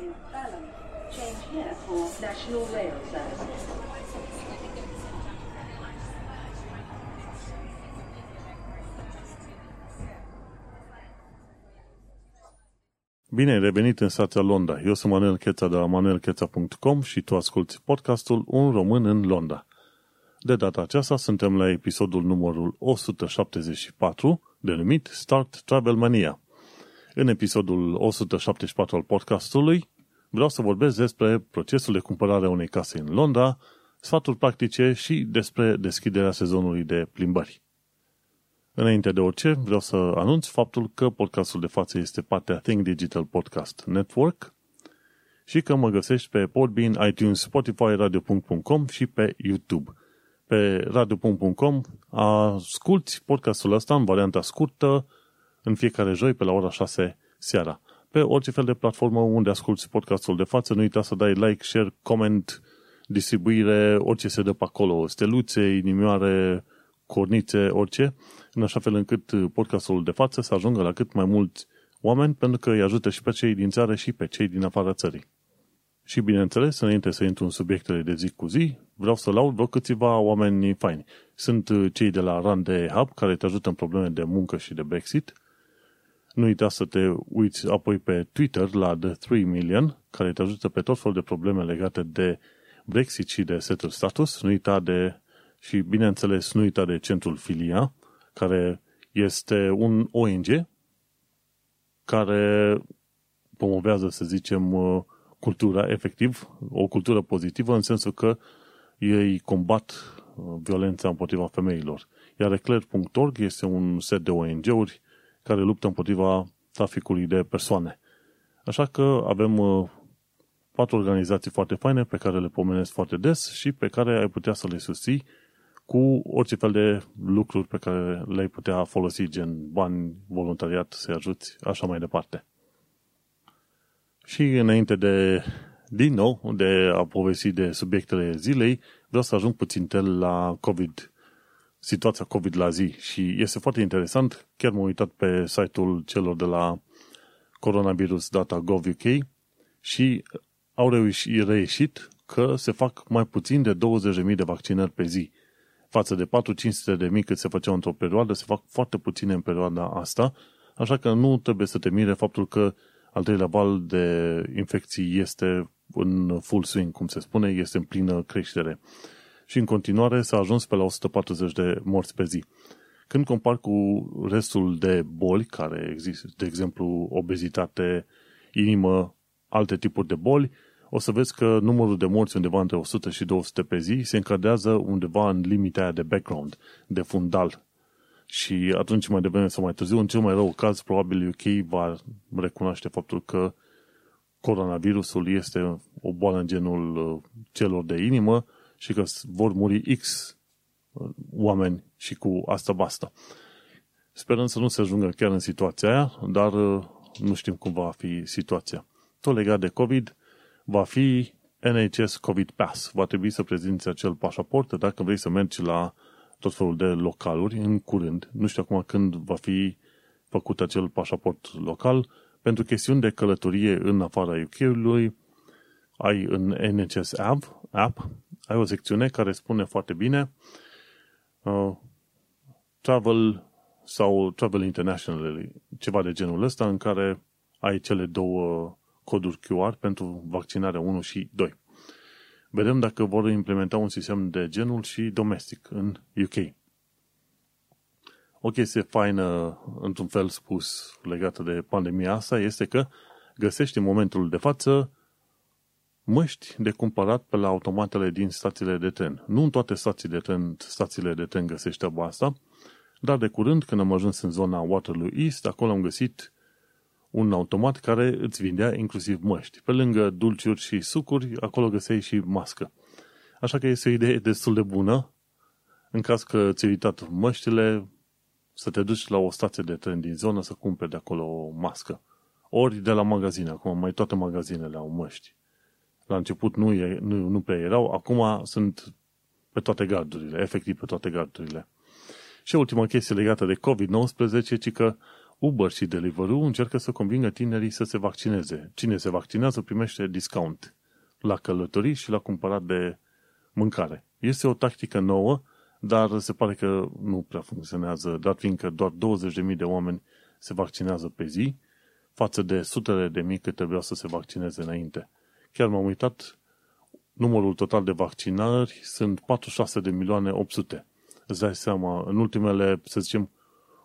in Balham. Change here for National Rail Services. Bine ai revenit în stația Londra. Eu sunt Manuel Cheța de la manuelcheța.com și tu asculti podcastul Un român în Londra. De data aceasta suntem la episodul numărul 174, denumit Start Travel Mania. În episodul 174 al podcastului vreau să vorbesc despre procesul de cumpărare a unei case în Londra, sfaturi practice și despre deschiderea sezonului de plimbări. Înainte de orice, vreau să anunț faptul că podcastul de față este partea Think Digital Podcast Network și că mă găsești pe Podbean, iTunes, Spotify, Radio.com și pe YouTube. Pe Radio.com asculti podcastul ăsta în varianta scurtă în fiecare joi pe la ora 6 seara. Pe orice fel de platformă unde asculti podcastul de față, nu uita să dai like, share, comment, distribuire, orice se dă pe acolo, steluțe, inimioare, cornițe, orice, în așa fel încât podcastul de față să ajungă la cât mai mulți oameni, pentru că îi ajută și pe cei din țară și pe cei din afara țării. Și bineînțeles, înainte să intru în subiectele de zi cu zi, vreau să laud vreo câțiva oameni faini. Sunt cei de la Rande Hub, care te ajută în probleme de muncă și de Brexit. Nu uita să te uiți apoi pe Twitter la The 3 Million, care te ajută pe tot felul de probleme legate de Brexit și de settled status. Nu uita de și, bineînțeles, nu uita de centrul Filia, care este un ONG care promovează, să zicem, cultura, efectiv, o cultură pozitivă, în sensul că ei combat violența împotriva femeilor. Iar eclair.org este un set de ONG-uri care luptă împotriva traficului de persoane. Așa că avem patru organizații foarte faine pe care le pomenesc foarte des și pe care ai putea să le susții cu orice fel de lucruri pe care le-ai putea folosi, gen bani, voluntariat, să ajuți, așa mai departe. Și înainte de, din nou, de a povesti de subiectele zilei, vreau să ajung puțin tel la COVID, situația COVID la zi. Și este foarte interesant, chiar m-am uitat pe site-ul celor de la coronavirus.gov UK și au reieșit că se fac mai puțin de 20.000 de vaccinări pe zi față de 4-500 de mii cât se făceau într-o perioadă, se fac foarte puține în perioada asta, așa că nu trebuie să te mire faptul că al treilea val de infecții este în full swing, cum se spune, este în plină creștere. Și în continuare s-a ajuns pe la 140 de morți pe zi. Când compar cu restul de boli care există, de exemplu obezitate, inimă, alte tipuri de boli, o să vezi că numărul de morți undeva între 100 și 200 pe zi se încadrează undeva în limita aia de background, de fundal. Și atunci mai devreme sau mai târziu, în cel mai rău caz, probabil UK va recunoaște faptul că coronavirusul este o boală în genul uh, celor de inimă și că vor muri X uh, oameni și cu asta basta. Sperăm să nu se ajungă chiar în situația aia, dar uh, nu știm cum va fi situația. Tot legat de COVID, va fi NHS COVID Pass. Va trebui să prezinți acel pașaport dacă vrei să mergi la tot felul de localuri în curând. Nu știu acum când va fi făcut acel pașaport local. Pentru chestiuni de călătorie în afara UK-ului, ai în NHS app, app ai o secțiune care spune foarte bine uh, travel sau travel international, ceva de genul ăsta, în care ai cele două coduri QR pentru vaccinarea 1 și 2. Vedem dacă vor implementa un sistem de genul și domestic în UK. O chestie faină, într-un fel spus, legată de pandemia asta, este că găsești în momentul de față măști de cumpărat pe la automatele din stațiile de tren. Nu în toate stațiile de tren, stațiile de tren găsești treaba asta, dar de curând, când am ajuns în zona Waterloo East, acolo am găsit un automat care îți vindea inclusiv măști. Pe lângă dulciuri și sucuri, acolo găseai și mască. Așa că este o idee destul de bună. În caz că ți-ai uitat măștile, să te duci la o stație de tren din zonă să cumperi de acolo o mască. Ori de la magazine. Acum mai toate magazinele au măști. La început nu, e, nu, nu prea erau, acum sunt pe toate gardurile, efectiv pe toate gardurile. Și ultima chestie legată de COVID-19, ci că Uber și Deliveroo încearcă să convingă tinerii să se vaccineze. Cine se vaccinează primește discount la călătorii și la cumpărat de mâncare. Este o tactică nouă, dar se pare că nu prea funcționează, dat fiindcă doar 20.000 de oameni se vaccinează pe zi, față de sutele de mii cât trebuia să se vaccineze înainte. Chiar m-am uitat, numărul total de vaccinări sunt 46 de milioane 800. Îți dai seama, în ultimele, să zicem,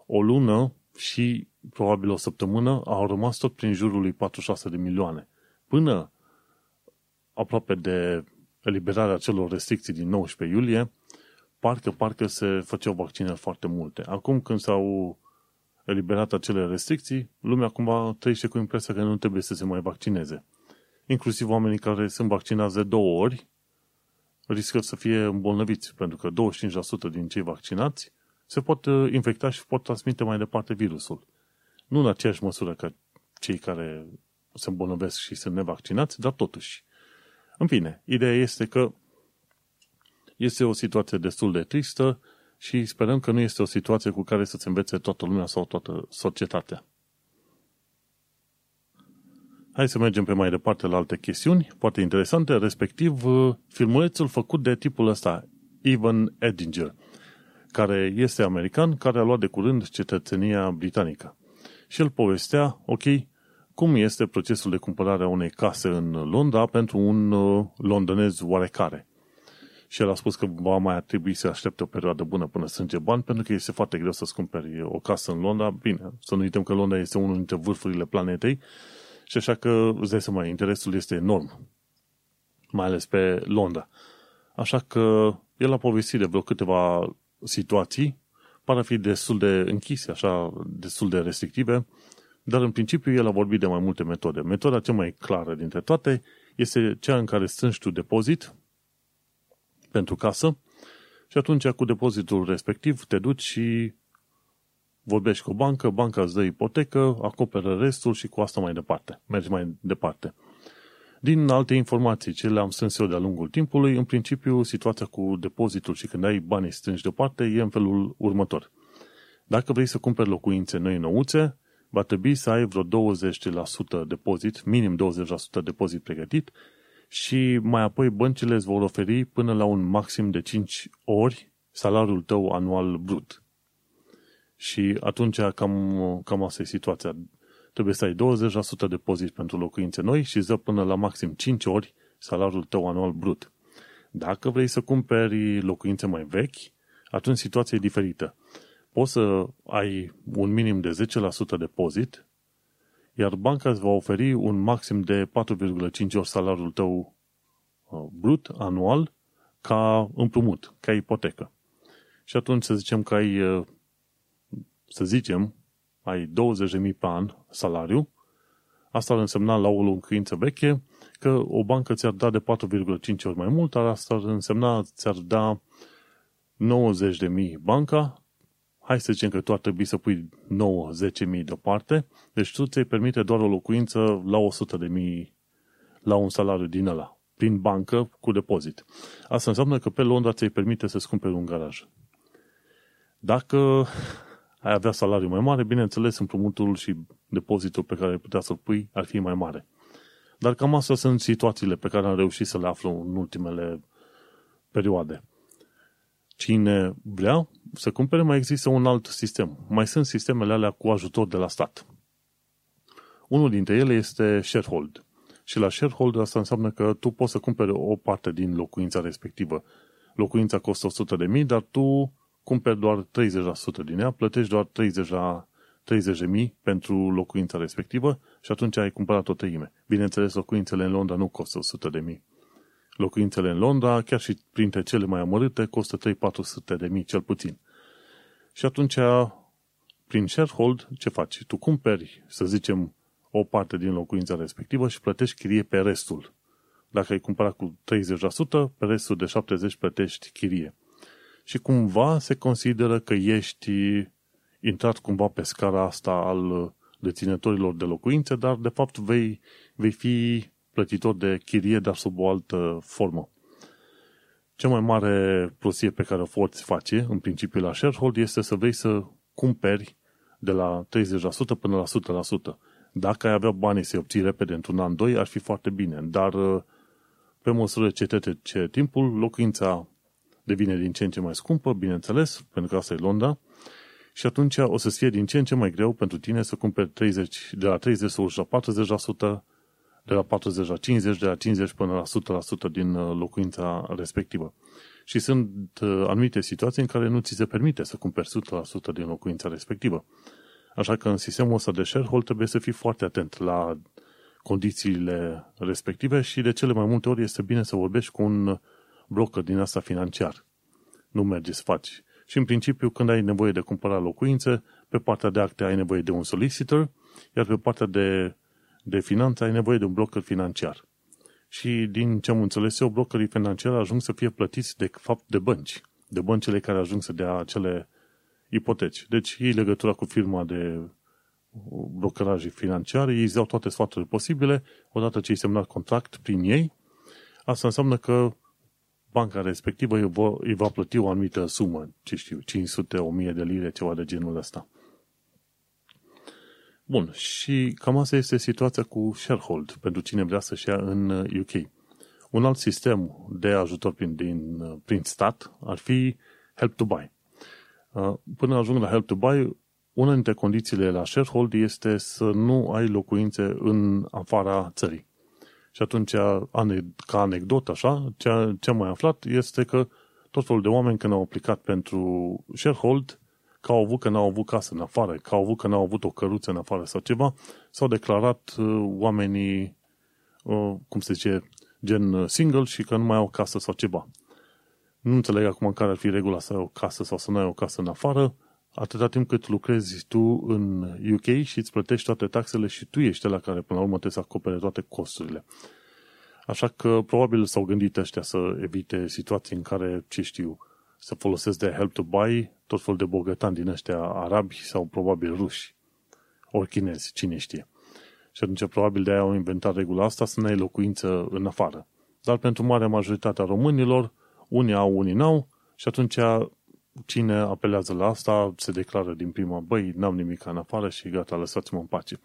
o lună și probabil o săptămână au rămas tot prin jurul lui 46 de milioane. Până aproape de eliberarea celor restricții din 19 iulie, parcă, parcă se făceau vaccinări foarte multe. Acum când s-au eliberat acele restricții, lumea cumva trăiește cu impresia că nu trebuie să se mai vaccineze. Inclusiv oamenii care sunt vaccinați de două ori riscă să fie îmbolnăviți, pentru că 25% din cei vaccinați se pot uh, infecta și pot transmite mai departe virusul. Nu în aceeași măsură ca cei care se îmbolnăvesc și sunt nevaccinați, dar totuși. În fine, ideea este că este o situație destul de tristă și sperăm că nu este o situație cu care să-ți învețe toată lumea sau toată societatea. Hai să mergem pe mai departe la alte chestiuni, poate interesante, respectiv uh, filmulețul făcut de tipul ăsta, Evan Edinger, care este american, care a luat de curând cetățenia britanică. Și el povestea, ok, cum este procesul de cumpărare a unei case în Londra pentru un uh, londonez oarecare și el a spus că va mai trebui să aștepte o perioadă bună până strânge bani, pentru că este foarte greu să-ți cumperi o casă în Londra. Bine, să nu uităm că Londra este unul dintre vârfurile planetei și așa că, îți dai seama, interesul este enorm, mai ales pe Londra. Așa că el a povestit de vreo câteva situații, pare fi destul de închise, așa, destul de restrictive, dar în principiu el a vorbit de mai multe metode. Metoda cea mai clară dintre toate este cea în care strângi tu depozit, pentru casă și atunci cu depozitul respectiv te duci și vorbești cu o bancă, banca îți dă ipotecă, acoperă restul și cu asta mai departe. Mergi mai departe. Din alte informații ce le-am strâns eu de-a lungul timpului, în principiu situația cu depozitul și când ai banii strânși deoparte e în felul următor. Dacă vrei să cumperi locuințe noi nouțe, va trebui să ai vreo 20% depozit, minim 20% depozit pregătit și mai apoi băncile îți vor oferi până la un maxim de 5 ori salariul tău anual brut. Și atunci cam, cam asta e situația. Trebuie să ai 20% depozit pentru locuințe noi și ză până la maxim 5 ori salariul tău anual brut. Dacă vrei să cumperi locuințe mai vechi, atunci situația e diferită. Poți să ai un minim de 10% depozit iar banca îți va oferi un maxim de 4,5 ori salariul tău uh, brut anual ca împrumut, ca ipotecă. Și atunci să zicem că ai, uh, să zicem, ai 20.000 pe an salariu, asta ar însemna la o locuință veche că o bancă ți-ar da de 4,5 ori mai mult, dar asta ar însemna ți-ar da 90.000 banca hai să zicem că tu ar trebui să pui 9-10 mii deoparte, deci tu ți-ai permite doar o locuință la 100 de mii, la un salariu din ăla, prin bancă cu depozit. Asta înseamnă că pe Londra ți-ai permite să-ți cumperi un garaj. Dacă ai avea salariu mai mare, bineînțeles, împrumutul și depozitul pe care ai putea să-l pui ar fi mai mare. Dar cam astea sunt situațiile pe care am reușit să le aflu în ultimele perioade. Cine vrea să cumpere, mai există un alt sistem. Mai sunt sistemele alea cu ajutor de la stat. Unul dintre ele este sharehold. Și la sharehold asta înseamnă că tu poți să cumpere o parte din locuința respectivă. Locuința costă 100 de mii, dar tu cumperi doar 30% din ea, plătești doar 30 la 30 de mii pentru locuința respectivă și atunci ai cumpărat o treime. Bineînțeles, locuințele în Londra nu costă 100 de mii. Locuințele în Londra, chiar și printre cele mai amărâte, costă 3-400 de mii cel puțin. Și atunci, prin sharehold, ce faci? Tu cumperi, să zicem, o parte din locuința respectivă și plătești chirie pe restul. Dacă ai cumpărat cu 30%, pe restul de 70% plătești chirie. Și cumva se consideră că ești intrat cumva pe scara asta al deținătorilor de locuințe, dar de fapt vei, vei fi plătitor de chirie, dar sub o altă formă. Cea mai mare prostie pe care o poți face, în principiu la sharehold, este să vrei să cumperi de la 30% până la 100%. Dacă ai avea banii să-i obții repede într-un an, doi, ar fi foarte bine. Dar uh, pe măsură ce trece timpul, locuința devine din ce în ce mai scumpă, bineînțeles, pentru că asta e Londra, și atunci o să fie din ce în ce mai greu pentru tine să cumperi 30, de la 30 la 40%, de la 40 la 50, de la 50 până la 100% din uh, locuința respectivă. Și sunt uh, anumite situații în care nu ți se permite să cumperi 100% din locuința respectivă. Așa că în sistemul ăsta de sharehold trebuie să fii foarte atent la condițiile respective și de cele mai multe ori este bine să vorbești cu un broker din asta financiar. Nu mergi să faci. Și în principiu, când ai nevoie de cumpăra locuințe, pe partea de acte ai nevoie de un solicitor, iar pe partea de, de finanțe ai nevoie de un broker financiar. Și din ce am înțeles eu, brokerii financiari ajung să fie plătiți de fapt de bănci, de băncile care ajung să dea acele ipoteci. Deci ei legătura cu firma de brokeraj financiar, ei îți dau toate sfaturile posibile, odată ce ai semnat contract prin ei, asta înseamnă că banca respectivă îi va, îi va plăti o anumită sumă, ce știu, 500, 1000 de lire, ceva de genul ăsta. Bun, și cam asta este situația cu sharehold, pentru cine vrea să-și ia în UK. Un alt sistem de ajutor prin, din, prin stat ar fi Help to Buy. Uh, până ajung la Help to Buy, una dintre condițiile la sharehold este să nu ai locuințe în afara țării. Și atunci, ca anecdotă așa, ce, ce am mai aflat este că tot felul de oameni când au aplicat pentru sharehold, că au avut că n-au avut casă în afară, că au avut că n-au avut o căruță în afară sau ceva, s-au declarat uh, oamenii, uh, cum se zice, gen single și că nu mai au casă sau ceva. Nu înțeleg acum care ar fi regula să ai o casă sau să nu ai o casă în afară, atâta timp cât lucrezi tu în UK și îți plătești toate taxele și tu ești la care până la urmă trebuie să acopere toate costurile. Așa că probabil s-au gândit ăștia să evite situații în care, ce știu, să folosesc de help to buy tot fel de bogătani din ăștia arabi sau probabil ruși. Ori chinezi, cine știe. Și atunci probabil de aia au inventat regula asta să ne ai locuință în afară. Dar pentru marea majoritatea românilor, unii au, unii n-au și atunci cine apelează la asta se declară din prima, băi, n-am nimic în afară și gata, lăsați-mă în pace.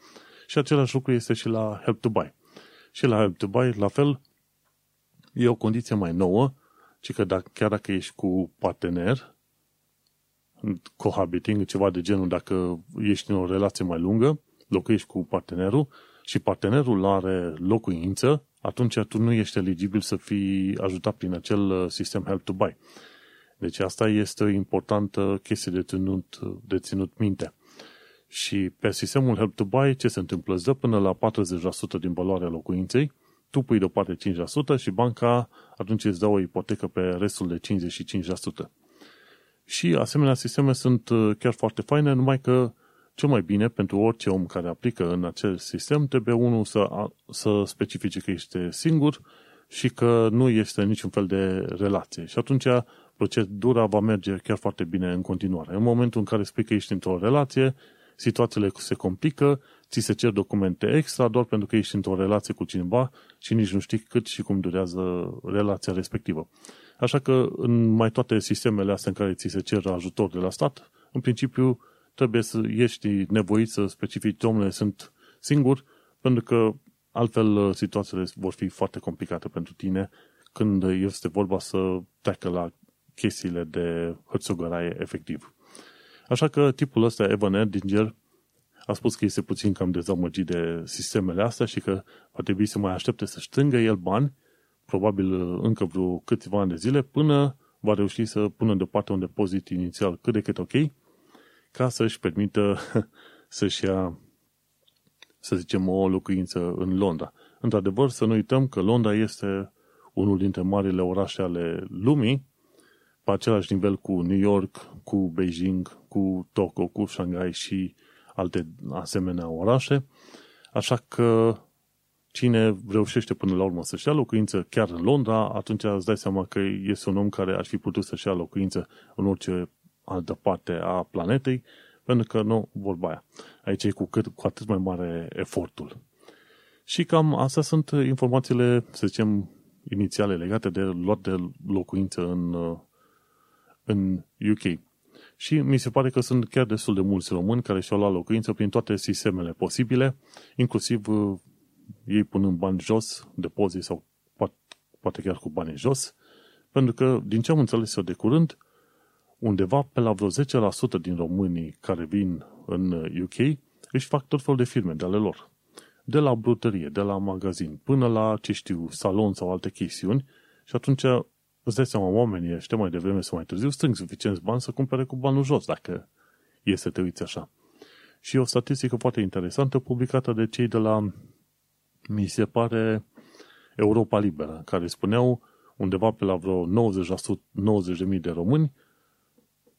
Și același lucru este și la Help to Buy. Și la Help to Buy, la fel, e o condiție mai nouă, ci că dacă, chiar dacă ești cu partener, cohabiting, ceva de genul, dacă ești în o relație mai lungă, locuiești cu partenerul și partenerul are locuință, atunci tu nu ești eligibil să fii ajutat prin acel uh, sistem Help to Buy. Deci asta este o importantă chestie de ținut, de ținut minte. Și pe sistemul Help to Buy, ce se întâmplă? Îți dă până la 40% din valoarea locuinței, tu pui deoparte 5% și banca atunci îți dă o ipotecă pe restul de 55%. Și asemenea sisteme sunt uh, chiar foarte faine, numai că cel mai bine pentru orice om care aplică în acel sistem trebuie unul să, să specifice că este singur și că nu este niciun fel de relație. Și atunci procedura va merge chiar foarte bine în continuare. În momentul în care spui că ești într-o relație, situațiile se complică, ți se cer documente extra doar pentru că ești într-o relație cu cineva și nici nu știi cât și cum durează relația respectivă. Așa că în mai toate sistemele astea în care ți se cer ajutor de la stat, în principiu trebuie să ești nevoit să specifici, domnule, sunt singur, pentru că altfel situațiile vor fi foarte complicate pentru tine când este vorba să treacă la chestiile de hărțogăraie efectiv. Așa că tipul ăsta, Evan Erdinger, a spus că este puțin cam dezamăgit de sistemele astea și că va trebui să mai aștepte să strângă el bani, probabil încă vreo câțiva ani de zile, până va reuși să pună deoparte un depozit inițial cât de cât ok, ca să-și permită să-și ia, să zicem, o locuință în Londra. Într-adevăr, să nu uităm că Londra este unul dintre marile orașe ale lumii, pe același nivel cu New York, cu Beijing, cu Tokyo, cu Shanghai și alte asemenea orașe. Așa că cine reușește până la urmă să-și ia locuință chiar în Londra, atunci îți dai seama că este un om care ar fi putut să-și ia locuință în orice altă parte a planetei, pentru că nu, vorba aia. Aici e cu, cât, cu atât mai mare efortul. Și cam astea sunt informațiile, să zicem, inițiale legate de luat de locuință în, în UK. Și mi se pare că sunt chiar destul de mulți români care și-au luat locuință prin toate sistemele posibile, inclusiv uh, ei punând bani jos, depozit sau poate chiar cu bani jos, pentru că, din ce am înțeles eu de curând, undeva pe la vreo 10% din românii care vin în UK își fac tot felul de firme de ale lor. De la brutărie, de la magazin, până la, ce știu, salon sau alte chestiuni și atunci îți dai seama, oamenii ăștia mai devreme sau mai târziu strâng suficienți bani să cumpere cu banul jos, dacă e să te uiți așa. Și o statistică foarte interesantă publicată de cei de la, mi se pare, Europa Liberă, care spuneau undeva pe la vreo 90%, 90.000 de români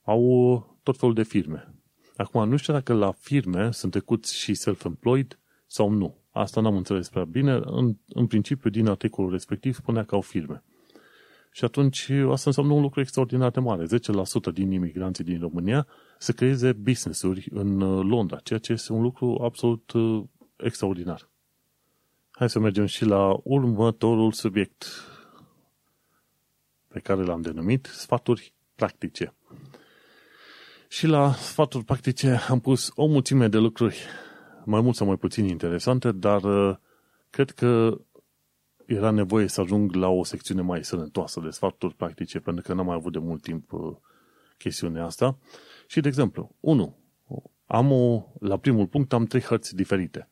au tot felul de firme. Acum, nu știu dacă la firme sunt trecuți și self-employed sau nu. Asta n-am înțeles prea bine. În, în principiu, din articolul respectiv, spunea că au firme. Și atunci asta înseamnă un lucru extraordinar de mare. 10% din imigranții din România să creeze business-uri în uh, Londra, ceea ce este un lucru absolut uh, extraordinar. Hai să mergem și la următorul subiect pe care l-am denumit sfaturi practice. Și la sfaturi practice am pus o mulțime de lucruri mai mult sau mai puțin interesante, dar uh, cred că era nevoie să ajung la o secțiune mai sănătoasă de sfaturi practice, pentru că n-am mai avut de mult timp uh, chestiunea asta. Și, de exemplu, 1. Am o, la primul punct am trei hărți diferite.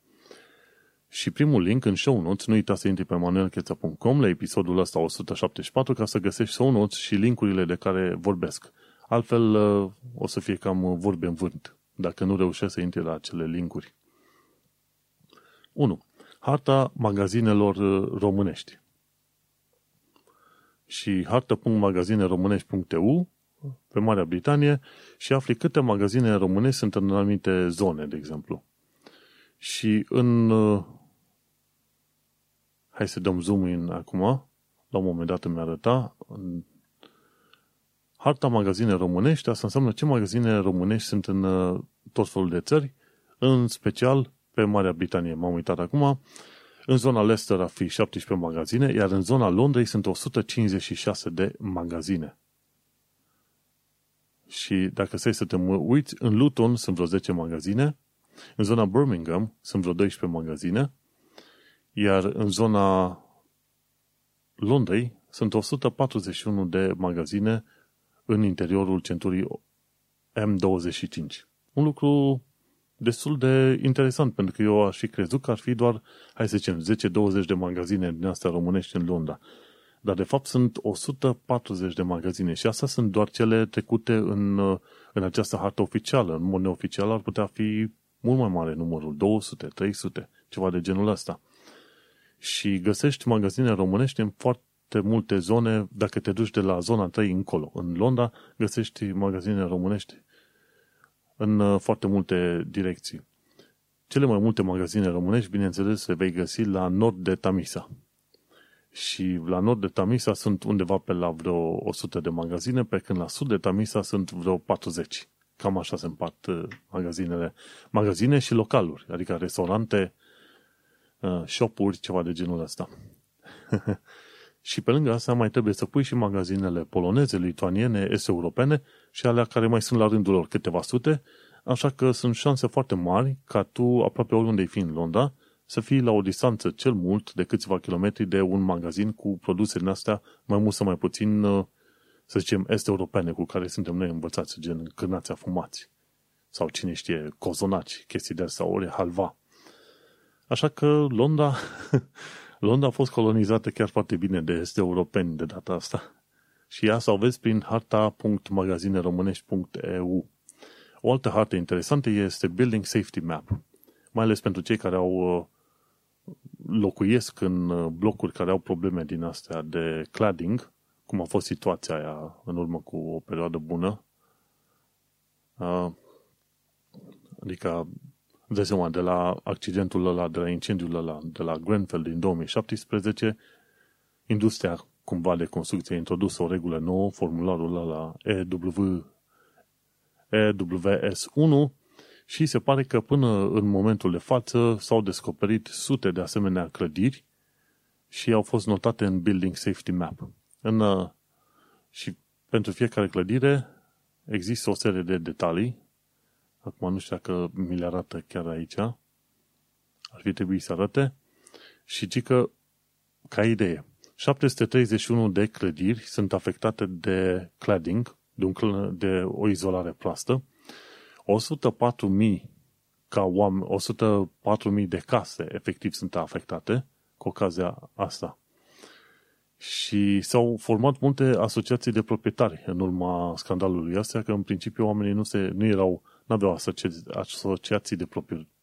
Și primul link în show notes, nu uita să intri pe manuelcheța.com la episodul ăsta 174 ca să găsești show notes și linkurile de care vorbesc. Altfel uh, o să fie cam vorbe în vânt, dacă nu reușesc să intri la acele linkuri. 1. Harta magazinelor uh, românești. Și harta.magazineromânești.eu pe Marea Britanie și afli câte magazine românești sunt în anumite zone, de exemplu. Și în uh, Hai să dăm zoom in acum. La un moment dat îmi arăta. Harta magazine românești, asta înseamnă ce magazine românești sunt în uh, tot felul de țări, în special pe Marea Britanie. M-am uitat acum. În zona Leicester ar fi 17 magazine, iar în zona Londrei sunt 156 de magazine. Și dacă stai să te uiți, în Luton sunt vreo 10 magazine, în zona Birmingham sunt vreo 12 magazine, iar în zona Londrei sunt 141 de magazine în interiorul centurii M25. Un lucru destul de interesant, pentru că eu aș fi crezut că ar fi doar, hai să zicem, 10-20 de magazine din astea românești în Londra. Dar de fapt sunt 140 de magazine și astea sunt doar cele trecute în, în această hartă oficială. În mod neoficial ar putea fi mult mai mare numărul, 200, 300, ceva de genul ăsta și găsești magazine românești în foarte multe zone, dacă te duci de la zona 3 încolo. În Londra găsești magazine românești în uh, foarte multe direcții. Cele mai multe magazine românești, bineînțeles, le vei găsi la nord de Tamisa. Și la nord de Tamisa sunt undeva pe la vreo 100 de magazine, pe când la sud de Tamisa sunt vreo 40. Cam așa se împart uh, magazinele. Magazine și localuri, adică restaurante, Uh, shop-uri, ceva de genul ăsta. și pe lângă asta mai trebuie să pui și magazinele poloneze, lituaniene, est-europene și alea care mai sunt la rândul lor câteva sute, așa că sunt șanse foarte mari ca tu, aproape oriunde fi în Londra, să fii la o distanță cel mult de câțiva kilometri de un magazin cu produse din astea mai mult sau mai puțin, uh, să zicem, est-europene, cu care suntem noi învățați, gen cârnați afumați sau cine știe, cozonaci, chestii de astea, ori halva. Așa că Londra, Londra a fost colonizată chiar foarte bine de este europeni de data asta. Și ea să o vezi prin harta.magazineromânești.eu. O altă hartă interesantă este Building Safety Map. Mai ales pentru cei care au uh, locuiesc în uh, blocuri care au probleme din astea de cladding, cum a fost situația aia în urmă cu o perioadă bună. Uh, adică de seama, de la accidentul ăla, de la incendiul ăla, de la Grenfell din 2017, industria cumva de construcție a introdus o regulă nouă, formularul ăla EW, EWS1 și se pare că până în momentul de față s-au descoperit sute de asemenea clădiri și au fost notate în Building Safety Map. În, uh, și pentru fiecare clădire există o serie de detalii. Acum nu știu dacă mi le arată chiar aici. Ar fi trebuit să arate. Și ci că, ca idee, 731 de clădiri sunt afectate de cladding, de, un, de o izolare proastă. 104.000 ca oameni, 104.000 de case efectiv sunt afectate cu ocazia asta. Și s-au format multe asociații de proprietari în urma scandalului ăsta, că în principiu oamenii nu, se, nu erau, nu aveau asociații de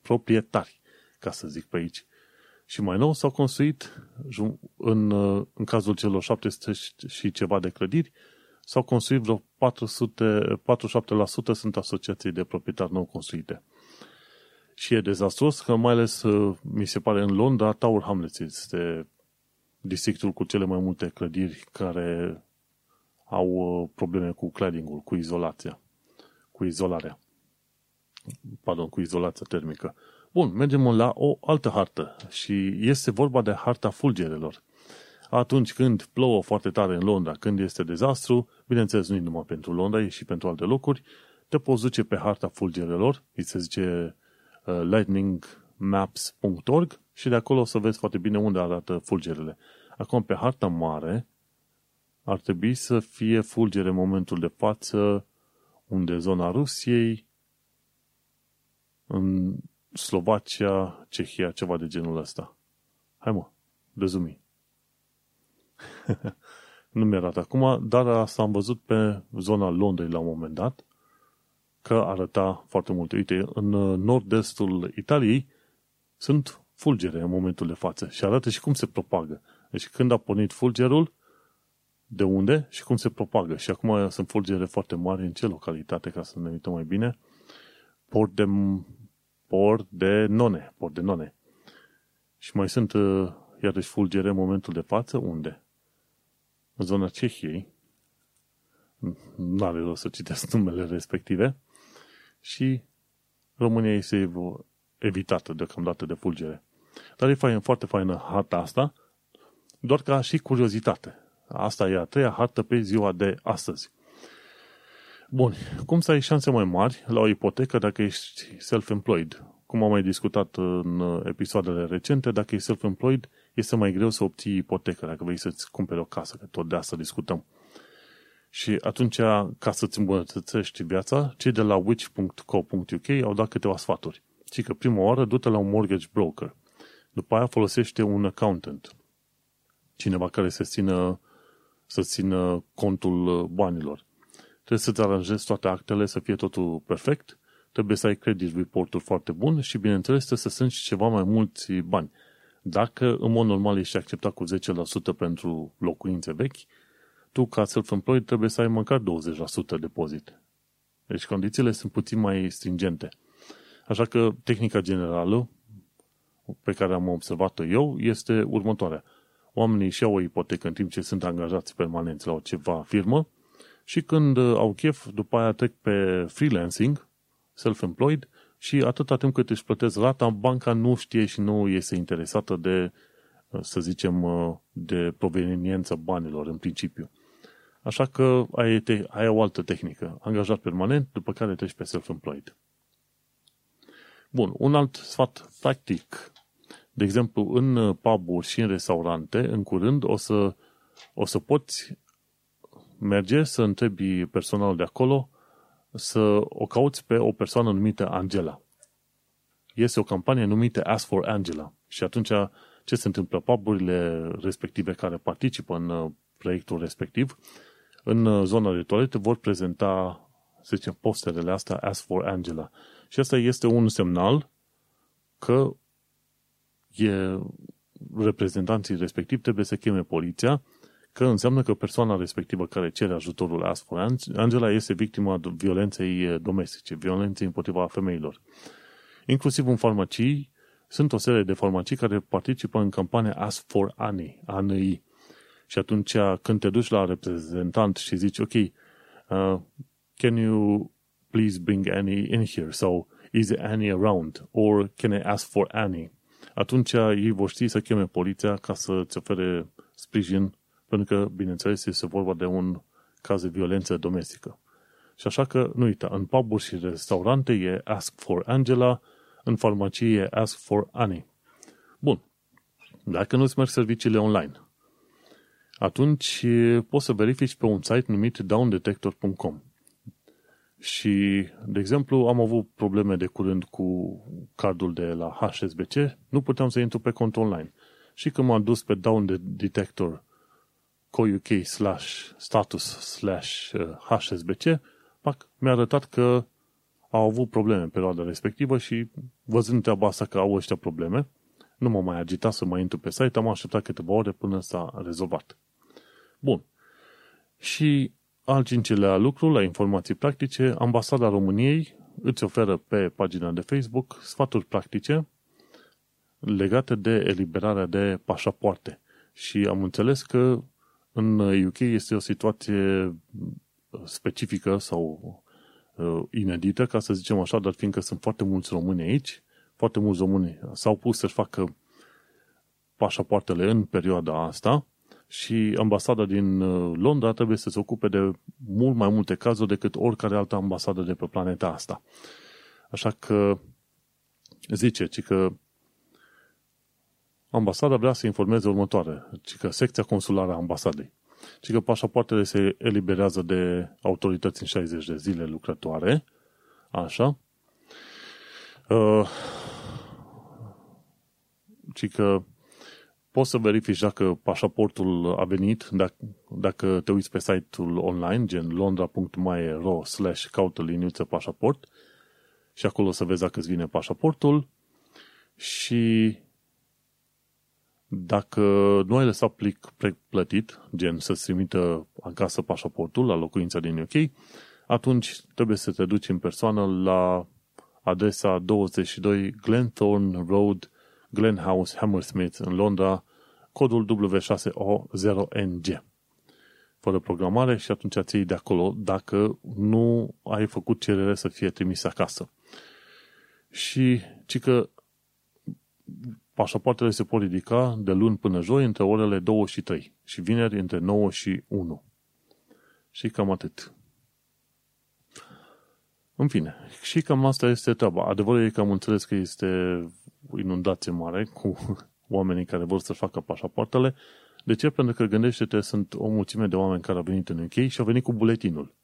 proprietari, ca să zic pe aici. Și mai nou s-au construit, în, în cazul celor 700 și ceva de clădiri, s-au construit vreo 400, 47% sunt asociații de proprietari nou construite. Și e dezastruos că mai ales, mi se pare, în Londra, Tower Hamlets este districtul cu cele mai multe clădiri care au uh, probleme cu cladding-ul, cu izolația, cu izolarea. Pardon, cu izolația termică. Bun, mergem la o altă hartă și este vorba de harta fulgerelor. Atunci când plouă foarte tare în Londra, când este dezastru, bineînțeles nu numai pentru Londra, e și pentru alte locuri, te poți duce pe harta fulgerelor, îi se zice uh, lightningmaps.org și de acolo o să vezi foarte bine unde arată fulgerele. Acum, pe harta mare, ar trebui să fie fulgere în momentul de față unde zona Rusiei, în Slovacia, Cehia, ceva de genul ăsta. Hai mă, rezumi. nu mi arată acum, dar asta am văzut pe zona Londrei la un moment dat, că arăta foarte mult. Uite, în nord-estul Italiei sunt fulgere în momentul de față și arată și cum se propagă. Deci când a pornit fulgerul, de unde și cum se propagă. Și acum sunt fulgere foarte mari în ce localitate, ca să ne uităm mai bine. Port de, port de None. Port de None. Și mai sunt uh, iarăși fulgere în momentul de față, unde? În zona Cehiei. Nu are rost să citesc numele respective. Și România este evitată deocamdată de fulgere. Dar e fain, foarte faină harta asta, doar ca și curiozitate. Asta e a treia hartă pe ziua de astăzi. Bun, cum să ai șanse mai mari la o ipotecă dacă ești self-employed? Cum am mai discutat în episoadele recente, dacă ești self-employed, este mai greu să obții ipotecă dacă vrei să-ți cumperi o casă, că tot de asta discutăm. Și atunci, ca să-ți îmbunătățești viața, cei de la which.co.uk au dat câteva sfaturi. Și că prima oară du-te la un mortgage broker. După aia folosește un accountant. Cineva care să țină, să țină contul banilor. Trebuie să-ți aranjezi toate actele, să fie totul perfect. Trebuie să ai credit report foarte bun și, bineînțeles, trebuie să strângi ceva mai mulți bani. Dacă, în mod normal, ești acceptat cu 10% pentru locuințe vechi, tu, ca self-employed, trebuie să ai măcar 20% depozit. Deci condițiile sunt puțin mai stringente. Așa că tehnica generală pe care am observat-o eu este următoarea. Oamenii și au o ipotecă în timp ce sunt angajați permanenți la o ceva firmă și când au chef, după aia trec pe freelancing, self-employed, și atâta timp cât își plătesc rata, banca nu știe și nu este interesată de, să zicem, de proveniență banilor în principiu. Așa că ai, te, ai o altă tehnică. Angajat permanent, după care treci pe self-employed. Bun, un alt sfat practic. De exemplu, în pub și în restaurante, în curând, o să, o să poți merge să întrebi personalul de acolo să o cauți pe o persoană numită Angela. Este o campanie numită Ask for Angela. Și atunci ce se întâmplă? Puburile respective care participă în uh, proiectul respectiv, în uh, zona de toalete vor prezenta, să zicem, posterele astea Ask for Angela. Și asta este un semnal că e, reprezentanții respectiv trebuie să cheme poliția, că înseamnă că persoana respectivă care cere ajutorul Ask for Angela este victima violenței domestice, violenței împotriva femeilor. Inclusiv în farmacii, sunt o serie de farmacii care participă în campania Ask for Annie, ANI. Și atunci când te duci la reprezentant și zici, ok, uh, can you please bring Annie in here? So, is Annie around? Or can I ask for Annie? Atunci ei vor ști să cheme poliția ca să-ți ofere sprijin, pentru că, bineînțeles, este vorba de un caz de violență domestică. Și așa că, nu uita, în puburi și restaurante e Ask for Angela, în farmacie e Ask for Annie. Bun. Dacă nu-ți merg serviciile online, atunci poți să verifici pe un site numit downdetector.com. Și, de exemplu, am avut probleme de curând cu cardul de la HSBC, nu puteam să intru pe cont online. Și când m-am dus pe Down Detector co.uk slash status slash HSBC, uh, pac, mi-a arătat că au avut probleme în perioada respectivă și văzând treaba asta că au ăștia probleme, nu m-am mai agitat să mai intru pe site, am așteptat câteva ore până s-a rezolvat. Bun. Și al cincilea lucru, la informații practice, Ambasada României îți oferă pe pagina de Facebook sfaturi practice legate de eliberarea de pașapoarte. Și am înțeles că în UK este o situație specifică sau uh, inedită, ca să zicem așa, dar fiindcă sunt foarte mulți români aici, foarte mulți români s-au pus să-și facă pașapoartele în perioada asta și ambasada din uh, Londra trebuie să se ocupe de mult mai multe cazuri decât oricare altă ambasadă de pe planeta asta. Așa că zice, ci că ambasada vrea să informeze următoare, ci că secția consulară a ambasadei, ci că pașapoartele se eliberează de autorități în 60 de zile lucrătoare, așa, uh, ci că poți să verifici dacă pașaportul a venit, dacă, dacă te uiți pe site-ul online, gen londra.my.ro slash caută liniuță pașaport și acolo să vezi dacă îți vine pașaportul. Și dacă nu ai lăsat plic plătit, gen să-ți trimită acasă pașaportul la locuința din UK, atunci trebuie să te duci în persoană la adresa 22 Glenthorne Road, Glenhouse, Hammersmith, în Londra, codul W6O0NG. Fără programare și atunci ți de acolo dacă nu ai făcut cerere să fie trimis acasă. Și ci că pașapoartele se pot ridica de luni până joi între orele 2 și 3 și vineri între 9 și 1. Și cam atât. În fine, și cam asta este treaba. Adevărul e că am înțeles că este inundație mare cu oamenii care vor să facă pașapoartele. De ce? Pentru că gândește-te, sunt o mulțime de oameni care au venit în UK și au venit cu buletinul.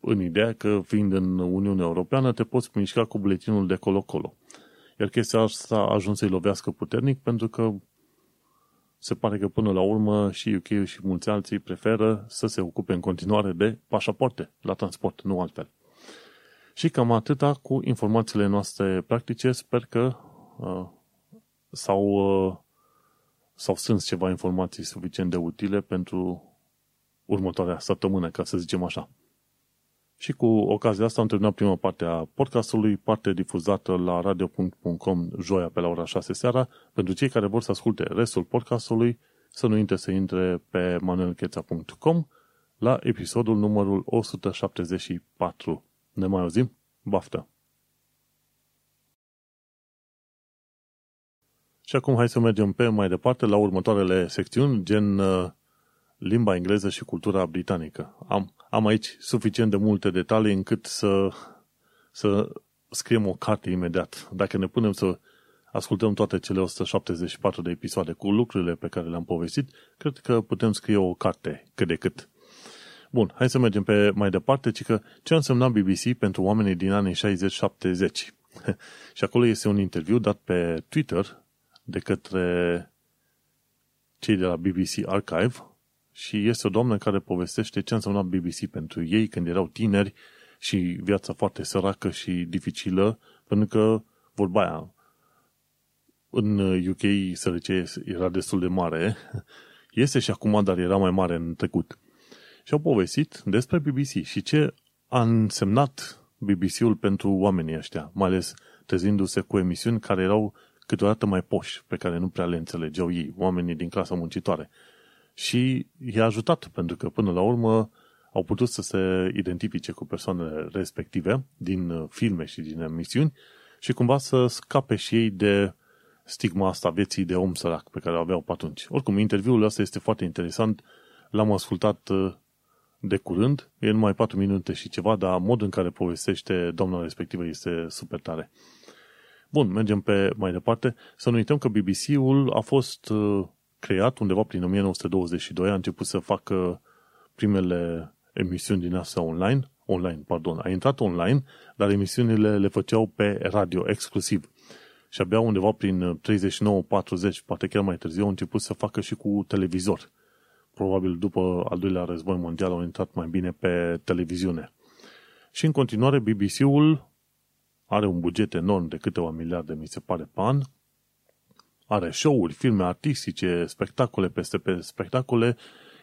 În ideea că, fiind în Uniunea Europeană, te poți mișca cu buletinul de colo-colo. Iar chestia asta a ajuns să-i lovească puternic pentru că se pare că până la urmă și UK și mulți alții preferă să se ocupe în continuare de pașapoarte la transport, nu altfel. Și cam atâta cu informațiile noastre practice. Sper că uh, s-au, uh, s-au strâns ceva informații suficient de utile pentru următoarea săptămână, ca să zicem așa. Și cu ocazia asta am terminat prima parte a podcastului, parte difuzată la radio.com joia pe la ora 6 seara. Pentru cei care vor să asculte restul podcastului, să nu intre să intre pe manuelcheța.com la episodul numărul 174. Ne mai auzim? Baftă! Și acum hai să mergem pe mai departe la următoarele secțiuni, gen uh, limba engleză și cultura britanică. Am, am aici suficient de multe detalii încât să, să scriem o carte imediat. Dacă ne punem să ascultăm toate cele 174 de episoade cu lucrurile pe care le-am povestit, cred că putem scrie o carte cât de cât. Bun, hai să mergem pe mai departe, ci că ce a însemnat BBC pentru oamenii din anii 60-70. și acolo este un interviu dat pe Twitter de către cei de la BBC Archive și este o doamnă care povestește ce a însemnat BBC pentru ei când erau tineri și viața foarte săracă și dificilă, pentru că, vorba aia, în UK sărăcie era destul de mare, este și acum, dar era mai mare în trecut. Și au povestit despre BBC și ce a însemnat BBC-ul pentru oamenii ăștia, mai ales trezindu-se cu emisiuni care erau câteodată mai poși, pe care nu prea le înțelegeau ei, oamenii din clasa muncitoare. Și i-a ajutat, pentru că până la urmă au putut să se identifice cu persoanele respective din uh, filme și din emisiuni și cumva să scape și ei de stigma asta vieții de om sărac pe care o aveau pe atunci. Oricum, interviul ăsta este foarte interesant. L-am ascultat uh, de curând, e numai 4 minute și ceva, dar modul în care povestește doamna respectivă este super tare. Bun, mergem pe mai departe. Să nu uităm că BBC-ul a fost uh, creat undeva prin 1922, a început să facă primele emisiuni din astea online, online, pardon, a intrat online, dar emisiunile le făceau pe radio exclusiv. Și abia undeva prin 39-40, poate chiar mai târziu, au început să facă și cu televizor. Probabil după al doilea război mondial au intrat mai bine pe televiziune. Și în continuare BBC-ul are un buget enorm de câteva miliarde, mi se pare, pe an, are show-uri, filme artistice, spectacole peste pe spectacole,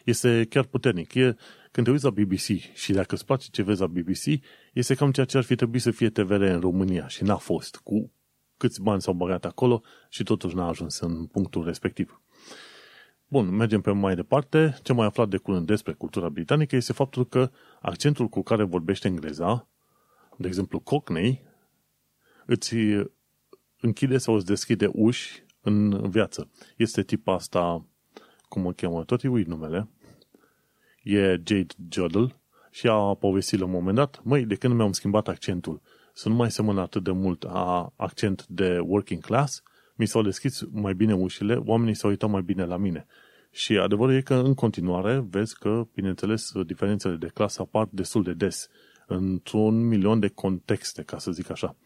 este chiar puternic. E, când te uiți la BBC și dacă îți place ce vezi la BBC, este cam ceea ce ar fi trebuit să fie TVR în România și n-a fost. Cu câți bani s-au băgat acolo și totuși n-a ajuns în punctul respectiv. Bun, mergem pe mai departe. Ce mai aflat de curând despre cultura britanică este faptul că accentul cu care vorbește engleza, de exemplu Cockney, îți închide sau îți deschide uși în viață. Este tipa asta, cum o cheamă, tot uit numele, e Jade Jodl și a povestit la un moment dat, măi, de când mi-am schimbat accentul, să nu mai semăn atât de mult a accent de working class, mi s-au deschis mai bine ușile, oamenii s-au uitat mai bine la mine. Și adevărul e că în continuare vezi că, bineînțeles, diferențele de clasă apar destul de des, într-un milion de contexte, ca să zic așa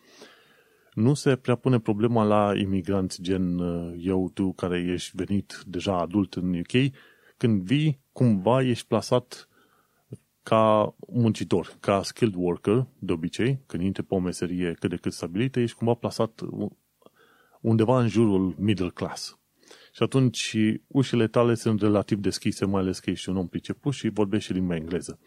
nu se prea pune problema la imigranți gen uh, eu, tu, care ești venit deja adult în UK, când vii, cumva ești plasat ca muncitor, ca skilled worker, de obicei, când intri pe o meserie cât de cât stabilită, ești cumva plasat undeva în jurul middle class. Și atunci ușile tale sunt relativ deschise, mai ales că ești un om priceput și vorbești și limba engleză.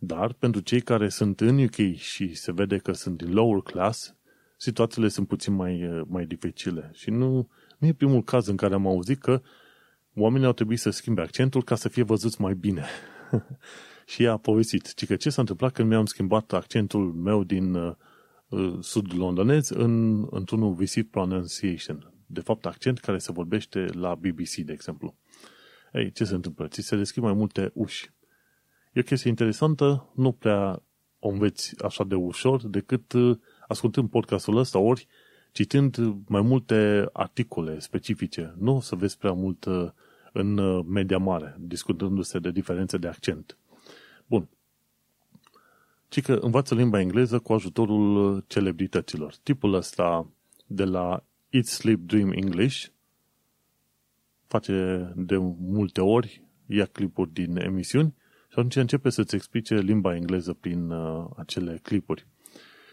Dar pentru cei care sunt în UK și se vede că sunt din lower class, situațiile sunt puțin mai, eh, mai dificile. Și nu, nu e primul caz în care am auzit că oamenii au trebuit să schimbe accentul ca să fie văzuți mai bine. și ea a povestit. Ci că ce s-a întâmplat când mi-am schimbat accentul meu din uh, sud londonez în, într-unul visit pronunciation. De fapt, accent care se vorbește la BBC, de exemplu. Ei, ce se întâmplă? Ți se deschid mai multe uși. E o chestie interesantă, nu prea o înveți așa de ușor, decât uh, ascultând podcastul ăsta, ori citând mai multe articole specifice. Nu o să vezi prea mult uh, în uh, media mare, discutându-se de diferențe de accent. Bun. Ci că învață limba engleză cu ajutorul uh, celebrităților. Tipul ăsta de la Eat, Sleep, Dream English face de multe ori, ia clipuri din emisiuni și atunci începe să-ți explice limba engleză prin uh, acele clipuri.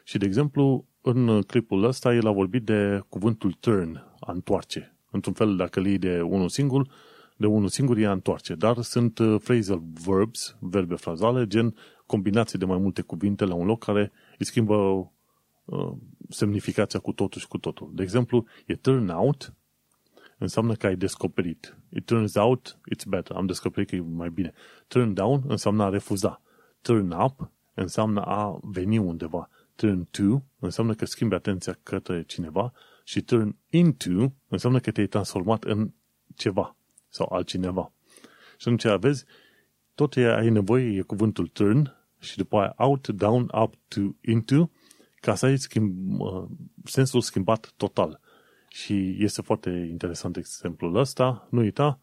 Și, de exemplu, în clipul ăsta el a vorbit de cuvântul turn, a întoarce. Într-un fel, dacă îl iei de unul singur, de unul singur e a întoarce. Dar sunt uh, phrasal verbs, verbe frazale, gen combinații de mai multe cuvinte la un loc care îi schimbă uh, semnificația cu totul și cu totul. De exemplu, e turn out, înseamnă că ai descoperit. It turns out, it's better. Am descoperit că e mai bine. Turn down înseamnă a refuza. Turn up înseamnă a veni undeva turn to înseamnă că schimbi atenția către cineva și turn into înseamnă că te-ai transformat în ceva sau altcineva. Și atunci vezi, tot ce ai nevoie e cuvântul turn și după aia out, down, up, to, into, ca să ai schimb, sensul schimbat total. Și este foarte interesant exemplul ăsta. Nu uita,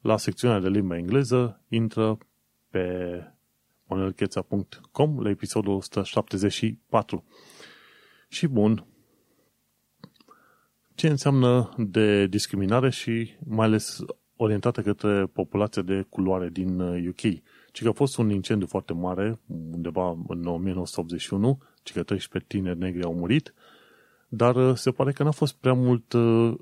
la secțiunea de limba engleză intră pe monelcheța.com la episodul 174. Și bun, ce înseamnă de discriminare și mai ales orientată către populația de culoare din UK. Uh, ci că a fost un incendiu foarte mare, undeva în 1981, ci că 13 tineri negri au murit, dar uh, se pare că n-a fost prea mult uh,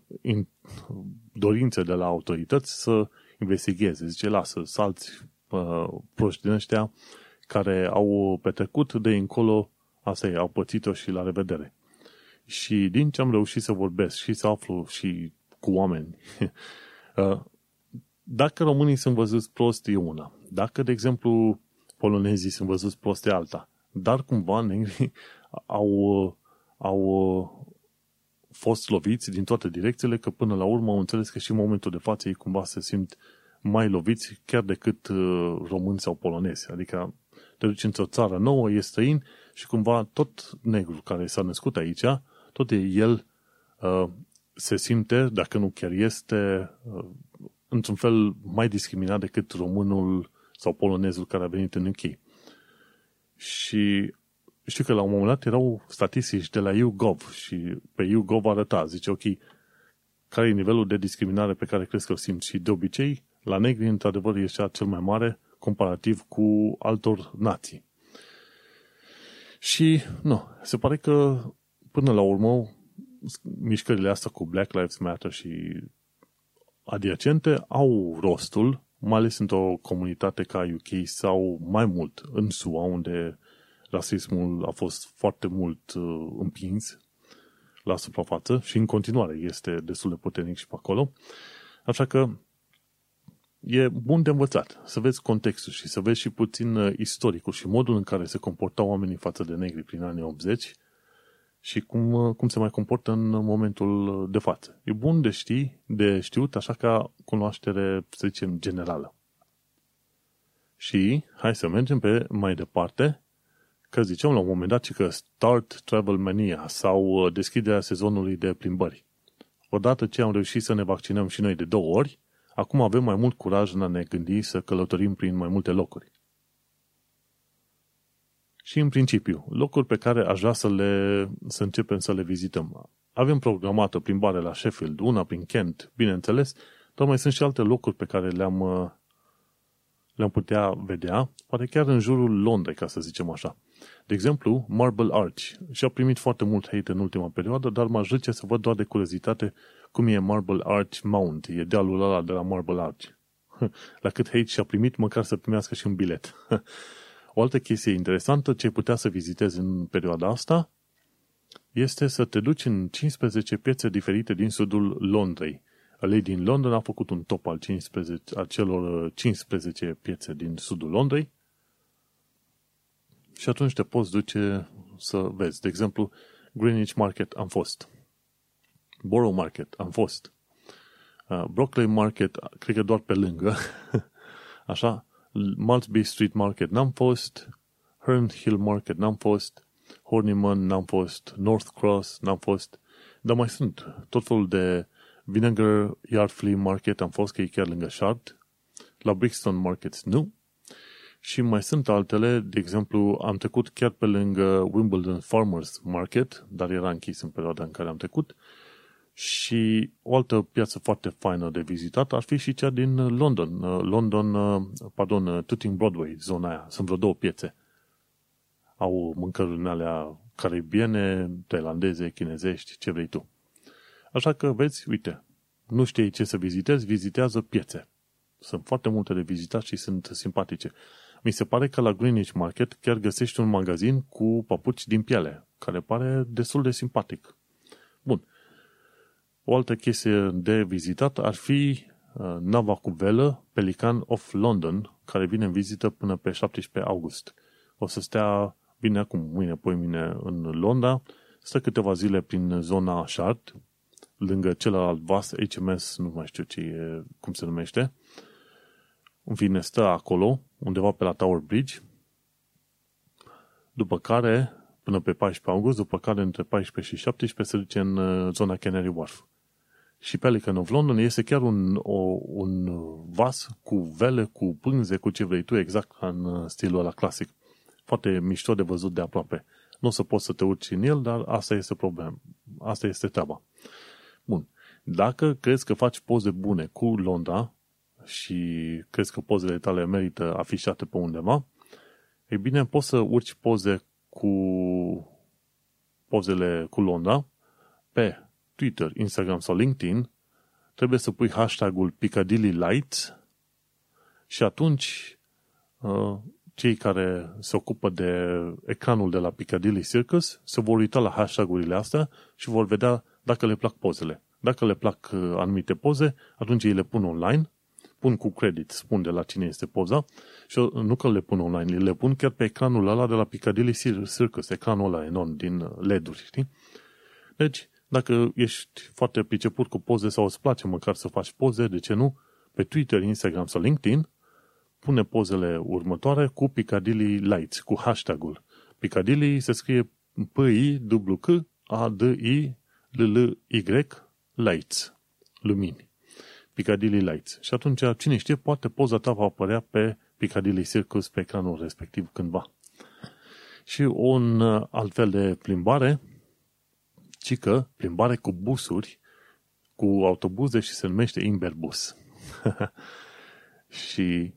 dorință de la autorități să investigheze. Zice, lasă, salți uh, proști din ăștia care au petrecut de încolo, asta e, au pățit-o și la revedere. Și din ce am reușit să vorbesc și să aflu și cu oameni, uh, dacă românii sunt văzuți prost, e una. Dacă, de exemplu, polonezii sunt văzuți prost, e alta. Dar cumva negrii au, au fost loviți din toate direcțiile, că până la urmă au înțeles că și în momentul de față ei cumva se simt mai loviți chiar decât uh, români sau polonezi. Adică te duci într-o țară nouă, e străin și cumva tot negru care s-a născut aici, tot e el uh, se simte, dacă nu chiar este, uh, într-un fel mai discriminat decât românul sau polonezul care a venit în UK. Și știu că la un moment dat erau statistici de la YouGov și pe YouGov arăta, zice, ok, care e nivelul de discriminare pe care crezi că o simți? Și de obicei, la negri, într-adevăr, este cel mai mare comparativ cu altor nații. Și, nu, se pare că, până la urmă, mișcările astea cu Black Lives Matter și adiacente au rostul, mai ales într-o comunitate ca UK sau mai mult în SUA, unde rasismul a fost foarte mult uh, împins la suprafață și în continuare este destul de puternic și pe acolo. Așa că e bun de învățat să vezi contextul și să vezi și puțin uh, istoricul și modul în care se comportau oamenii față de negri prin anii 80 și cum, uh, cum se mai comportă în momentul de față. E bun de ști, de știut, așa ca cunoaștere, să zicem, generală. Și hai să mergem pe mai departe că ziceam la un moment dat că Start Travel Mania sau uh, deschiderea sezonului de plimbări. Odată ce am reușit să ne vaccinăm și noi de două ori, acum avem mai mult curaj în a ne gândi să călătorim prin mai multe locuri. Și în principiu, locuri pe care aș vrea să, le, să începem să le vizităm. Avem programată plimbare la Sheffield, una prin Kent, bineînțeles, dar mai sunt și alte locuri pe care le-am, uh, le-am putea vedea, poate chiar în jurul Londrei, ca să zicem așa. De exemplu, Marble Arch și-a primit foarte mult hate în ultima perioadă, dar m-aș zice să văd doar de curiozitate cum e Marble Arch Mount, e dealul ăla de la Marble Arch. La cât hate și-a primit, măcar să primească și un bilet. O altă chestie interesantă ce ai putea să vizitezi în perioada asta este să te duci în 15 piețe diferite din sudul Londrei. Alei din London a făcut un top al, 15, al celor 15 piețe din sudul Londrei și atunci te poți duce să vezi. De exemplu, Greenwich Market am fost. Borough Market am fost. Uh, Brockley Market, cred că doar pe lângă. Așa. Maltby Street Market n-am fost. Herne Hill Market n-am fost. Horniman n-am fost. North Cross n-am fost. Dar mai sunt tot felul de Vinegar Yard Flea Market am fost, că e chiar lângă Shard. La Brixton Markets nu. Și mai sunt altele, de exemplu, am trecut chiar pe lângă Wimbledon Farmers Market, dar era închis în perioada în care am trecut, și o altă piață foarte faină de vizitat ar fi și cea din London. London, pardon, Tooting Broadway, zona aia. Sunt vreo două piețe. Au mâncărurile alea caribiene, tailandeze, chinezești, ce vrei tu. Așa că, vezi, uite, nu știi ce să vizitezi, vizitează piețe. Sunt foarte multe de vizitat și sunt simpatice. Mi se pare că la Greenwich Market chiar găsești un magazin cu papuci din piele, care pare destul de simpatic. Bun. O altă chestie de vizitat ar fi uh, nava cu velă Pelican of London, care vine în vizită până pe 17 august. O să stea, bine acum, mâine, poi mine în Londra, stă câteva zile prin zona Shard, lângă celălalt vas HMS, nu mai știu ce e, cum se numește, în fine, stă acolo, undeva pe la Tower Bridge, după care, până pe 14 august, după care între 14 și 17 se duce în uh, zona Canary Wharf. Și Pelican of London este chiar un, o, un vas cu vele, cu pânze, cu ce vrei tu, exact în uh, stilul ăla clasic. Foarte mișto de văzut de aproape. Nu o să poți să te urci în el, dar asta este problem. Asta este treaba. Bun. Dacă crezi că faci poze bune cu Londra, și crezi că pozele tale merită afișate pe undeva, e bine, poți să urci poze cu pozele cu Londra pe Twitter, Instagram sau LinkedIn, trebuie să pui hashtagul Piccadilly Lights și atunci uh, cei care se ocupă de ecranul de la Piccadilly Circus se vor uita la hashtagurile astea și vor vedea dacă le plac pozele. Dacă le plac uh, anumite poze, atunci ei le pun online pun cu credit, spun de la cine este poza și nu că le pun online, le pun chiar pe ecranul ăla de la Piccadilly Circus, ecranul ăla enorm din LED-uri, știi? Deci, dacă ești foarte priceput cu poze sau îți place măcar să faci poze, de ce nu? pe Twitter, Instagram sau LinkedIn, pune pozele următoare cu Piccadilly Lights, cu hashtagul. Piccadilly se scrie P-I-W-K-A-D-I-L-L-Y Lights, lumini. Piccadilly Lights. Și atunci, cine știe, poate poza ta va apărea pe Piccadilly Circus pe ecranul respectiv cândva. Și un alt fel de plimbare, ci că plimbare cu busuri, cu autobuze și se numește Imberbus. și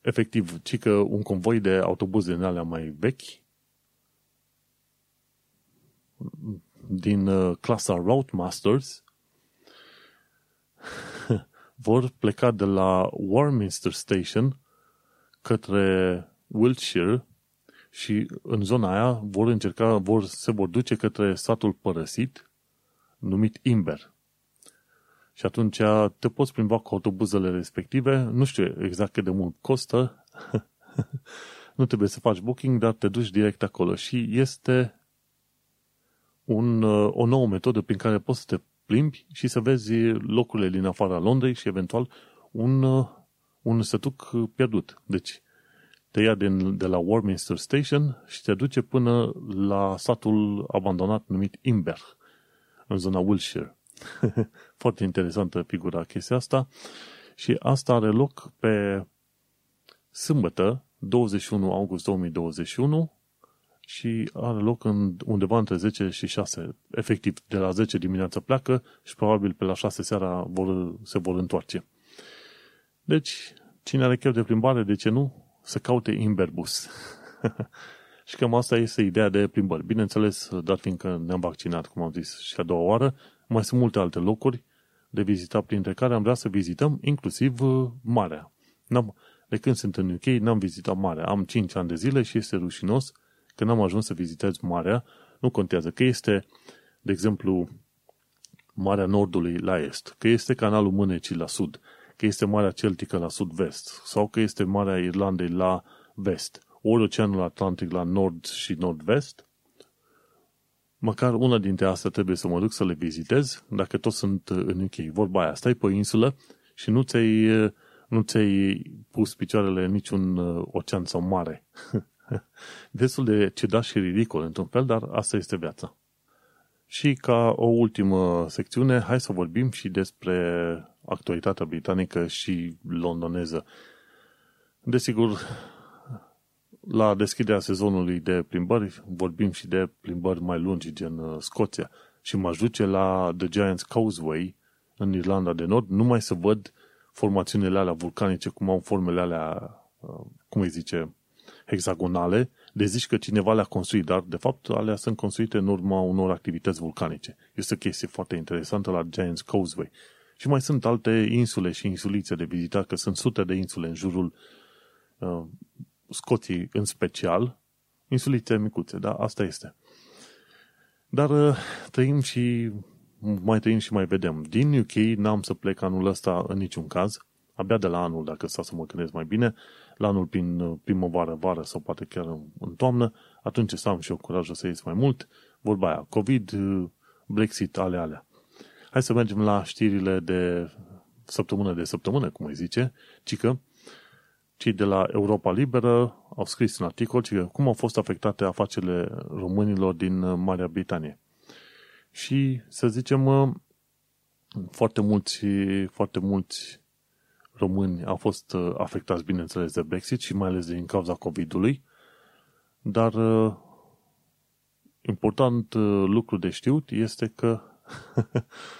efectiv, ci că un convoi de autobuze în alea mai vechi din uh, clasa Roadmasters vor pleca de la Warminster Station către Wiltshire și în zona aia vor încerca, vor, se vor duce către satul părăsit numit Imber. Și atunci te poți plimba cu autobuzele respective, nu știu exact cât de mult costă, nu trebuie să faci booking, dar te duci direct acolo și este un, o nouă metodă prin care poți să te plimbi și să vezi locurile din afara Londrei și eventual un, un sătuc pierdut. Deci, te ia din, de la Warminster Station și te duce până la satul abandonat numit Imber, în zona Wiltshire. Foarte interesantă figura chestia asta. Și asta are loc pe sâmbătă, 21 august 2021 și are loc în, undeva între 10 și 6. Efectiv, de la 10 dimineața pleacă și probabil pe la 6 seara vor, se vor întoarce. Deci, cine are chef de plimbare, de ce nu? Să caute Imberbus. și cam asta este ideea de plimbări. Bineînțeles, dar fiindcă ne-am vaccinat, cum am zis și a doua oară, mai sunt multe alte locuri de vizitat, printre care am vrea să vizităm inclusiv uh, marea. N-am, de când sunt în UK, n-am vizitat marea. Am 5 ani de zile și este rușinos că n-am ajuns să vizitez marea. Nu contează că este, de exemplu, Marea Nordului la est, că este canalul Mânecii la sud, că este Marea Celtică la sud-vest, sau că este Marea Irlandei la vest, ori Oceanul Atlantic la nord și nord-vest, măcar una dintre astea trebuie să mă duc să le vizitez, dacă tot sunt în UK. Vorba aia, stai pe o insulă și nu ți-ai, nu ți-ai pus picioarele în niciun uh, ocean sau mare. Destul de ciudat și ridicol într-un fel, dar asta este viața. Și ca o ultimă secțiune, hai să vorbim și despre actualitatea britanică și londoneză. Desigur, la deschiderea sezonului de plimbări vorbim și de plimbări mai lungi gen uh, Scoția și mă duce la The Giants Causeway în Irlanda de Nord numai să văd formațiunile alea vulcanice, cum au formele alea, uh, cum îi zice, hexagonale, de zici că cineva le-a construit, dar de fapt alea sunt construite în urma unor activități vulcanice. Este o chestie foarte interesantă la Giants Causeway. Și mai sunt alte insule și insulițe de vizitat, că sunt sute de insule în jurul uh, Scoției în special, insulițe micuțe, da, asta este. Dar uh, trăim și mai trăim și mai vedem. Din UK n-am să plec anul ăsta în niciun caz, abia de la anul, dacă stau să mă gândesc mai bine, la anul prin uh, primăvară, vară sau poate chiar în toamnă, atunci să am și eu curajul să ies mai mult. Vorba aia, COVID, uh, Brexit, ale alea. Hai să mergem la știrile de săptămână de săptămână, cum îi zice, ci că cei de la Europa Liberă au scris un articol ci că cum au fost afectate afacerile românilor din uh, Marea Britanie. Și, să zicem, foarte mulți, foarte mulți români au fost uh, afectați, bineînțeles, de Brexit și mai ales din cauza COVID-ului, dar uh, important uh, lucru de știut este că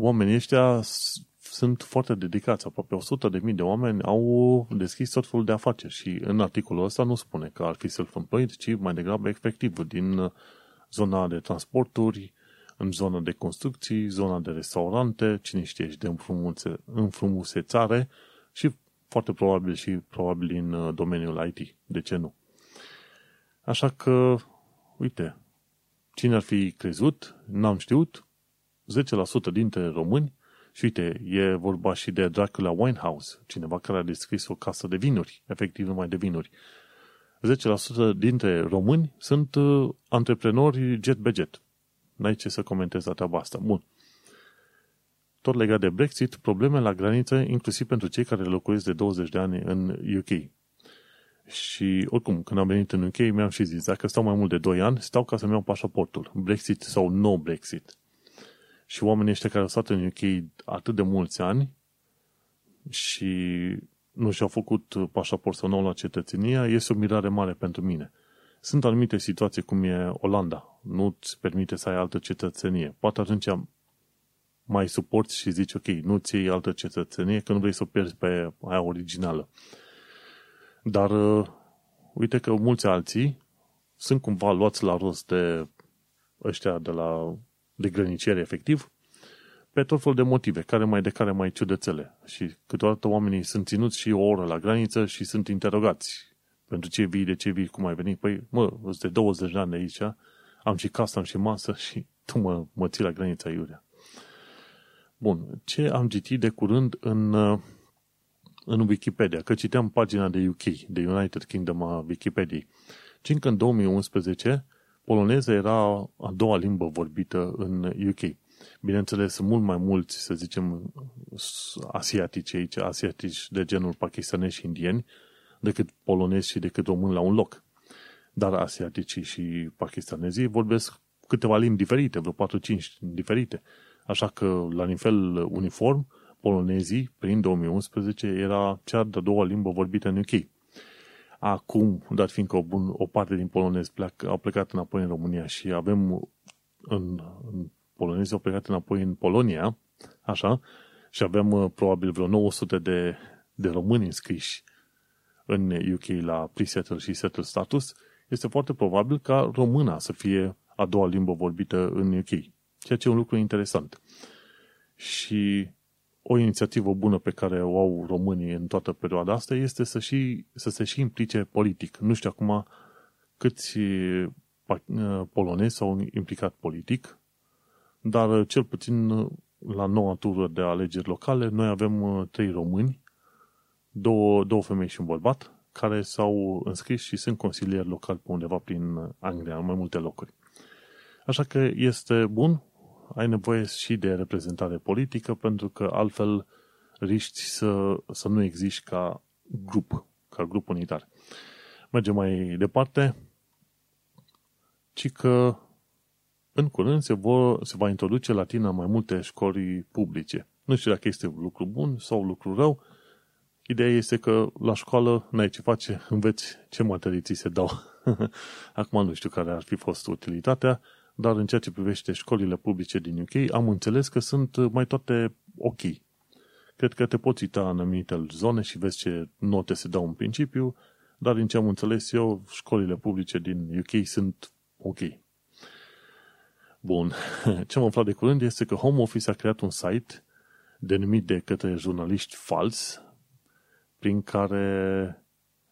oamenii ăștia sunt foarte dedicați. Aproape 100 de mii de oameni au deschis tot felul de afaceri și în articolul ăsta nu spune că ar fi self-employed, ci mai degrabă efectiv din zona de transporturi, în zona de construcții, zona de restaurante, cine știe, și de înfrumuse, înfrumusețare și foarte probabil și probabil în uh, domeniul IT. De ce nu? Așa că, uite, cine ar fi crezut, n-am știut, 10% dintre români, și uite, e vorba și de Dracula Winehouse, cineva care a descris o casă de vinuri, efectiv numai de vinuri. 10% dintre români sunt uh, antreprenori jet budget. N-ai ce să comentezi la treaba asta. Bun. tot legat de Brexit, probleme la graniță, inclusiv pentru cei care locuiesc de 20 de ani în UK. Și oricum, când am venit în UK, mi-am și zis, dacă stau mai mult de 2 ani, stau ca să-mi iau pașaportul. Brexit sau no Brexit. Și oamenii ăștia care au stat în UK atât de mulți ani și nu și-au făcut pașaport sau nou la cetățenia, este o mirare mare pentru mine. Sunt anumite situații cum e Olanda. Nu-ți permite să ai altă cetățenie. Poate atunci mai suporți și zici, ok, nu-ți iei altă cetățenie, că nu vrei să o pierzi pe aia originală. Dar uh, uite că mulți alții sunt cumva luați la rost de ăștia de la de grăniciere efectiv, pe tot fel de motive, care mai de care mai ciudățele. Și câteodată oamenii sunt ținuți și o oră la graniță și sunt interogați. Pentru ce vii, de ce vii, cum ai venit? Păi, mă, sunt de 20 de ani de aici, am și casă, am și masă și tu mă, mă ții la granița iurea. Bun, ce am citit de curând în, în Wikipedia, că citeam pagina de UK, de United Kingdom a Wikipedia. Ci că în 2011 poloneza era a doua limbă vorbită în UK. Bineînțeles, sunt mult mai mulți, să zicem, asiatici aici, asiatici de genul pakistanezi și indieni, decât polonezi și decât români la un loc. Dar asiaticii și pakistanezii vorbesc câteva limbi diferite, vreo 4-5 diferite. Așa că, la nivel uniform, polonezii, prin 2011, era cea de-a doua limbă vorbită în UK. Acum, dat fiindcă o, bun, o parte din polonezi pleacă, au plecat înapoi în România și avem în, în polonezi au plecat înapoi în Polonia, așa, și avem uh, probabil vreo 900 de, de români înscriși în UK la pre-settle și settle status, este foarte probabil ca româna să fie a doua limbă vorbită în UK. Ceea ce e un lucru interesant. Și o inițiativă bună pe care o au românii în toată perioada asta este să, și, să se și implice politic. Nu știu acum câți polonezi s-au implicat politic, dar cel puțin la noua tură de alegeri locale, noi avem uh, trei români, două, două femei și un bărbat, care s-au înscris și sunt consilieri locali pe undeva prin Anglia, în mai multe locuri. Așa că este bun, ai nevoie și de reprezentare politică, pentru că altfel riști să, să nu existi ca grup, ca grup unitar. Mergem mai departe, ci că în curând se, vor, se va introduce latina mai multe școli publice. Nu știu dacă este un lucru bun sau un lucru rău. Ideea este că la școală n-ai ce face, înveți ce materii ți se dau. Acum nu știu care ar fi fost utilitatea, dar în ceea ce privește școlile publice din UK, am înțeles că sunt mai toate ok. Cred că te poți uita în anumite zone și vezi ce note se dau în principiu, dar din ce am înțeles eu, școlile publice din UK sunt ok. Bun. Ce am aflat de curând este că Home Office a creat un site denumit de către jurnaliști fals, prin care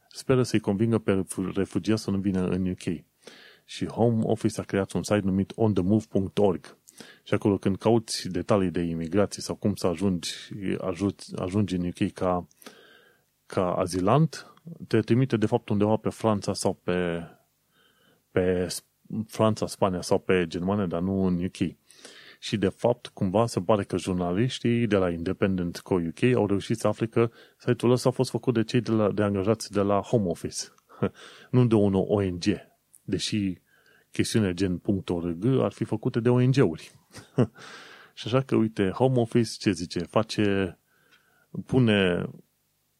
speră să-i convingă pe refugiați să nu vină în UK și Home Office a creat un site numit onthemove.org și acolo când cauți detalii de imigrație sau cum să ajungi, ajungi, ajungi în UK ca, ca azilant, te trimite de fapt undeva pe Franța sau pe, pe Franța, Spania sau pe Germania, dar nu în UK. Și de fapt, cumva se pare că jurnaliștii de la Independent Co. UK au reușit să afle că site-ul ăsta a fost făcut de cei de, la, de angajați de la Home Office, nu de un ONG deși chestiune gen .org ar fi făcute de ONG-uri. și așa că, uite, Home Office ce zice? Face, pune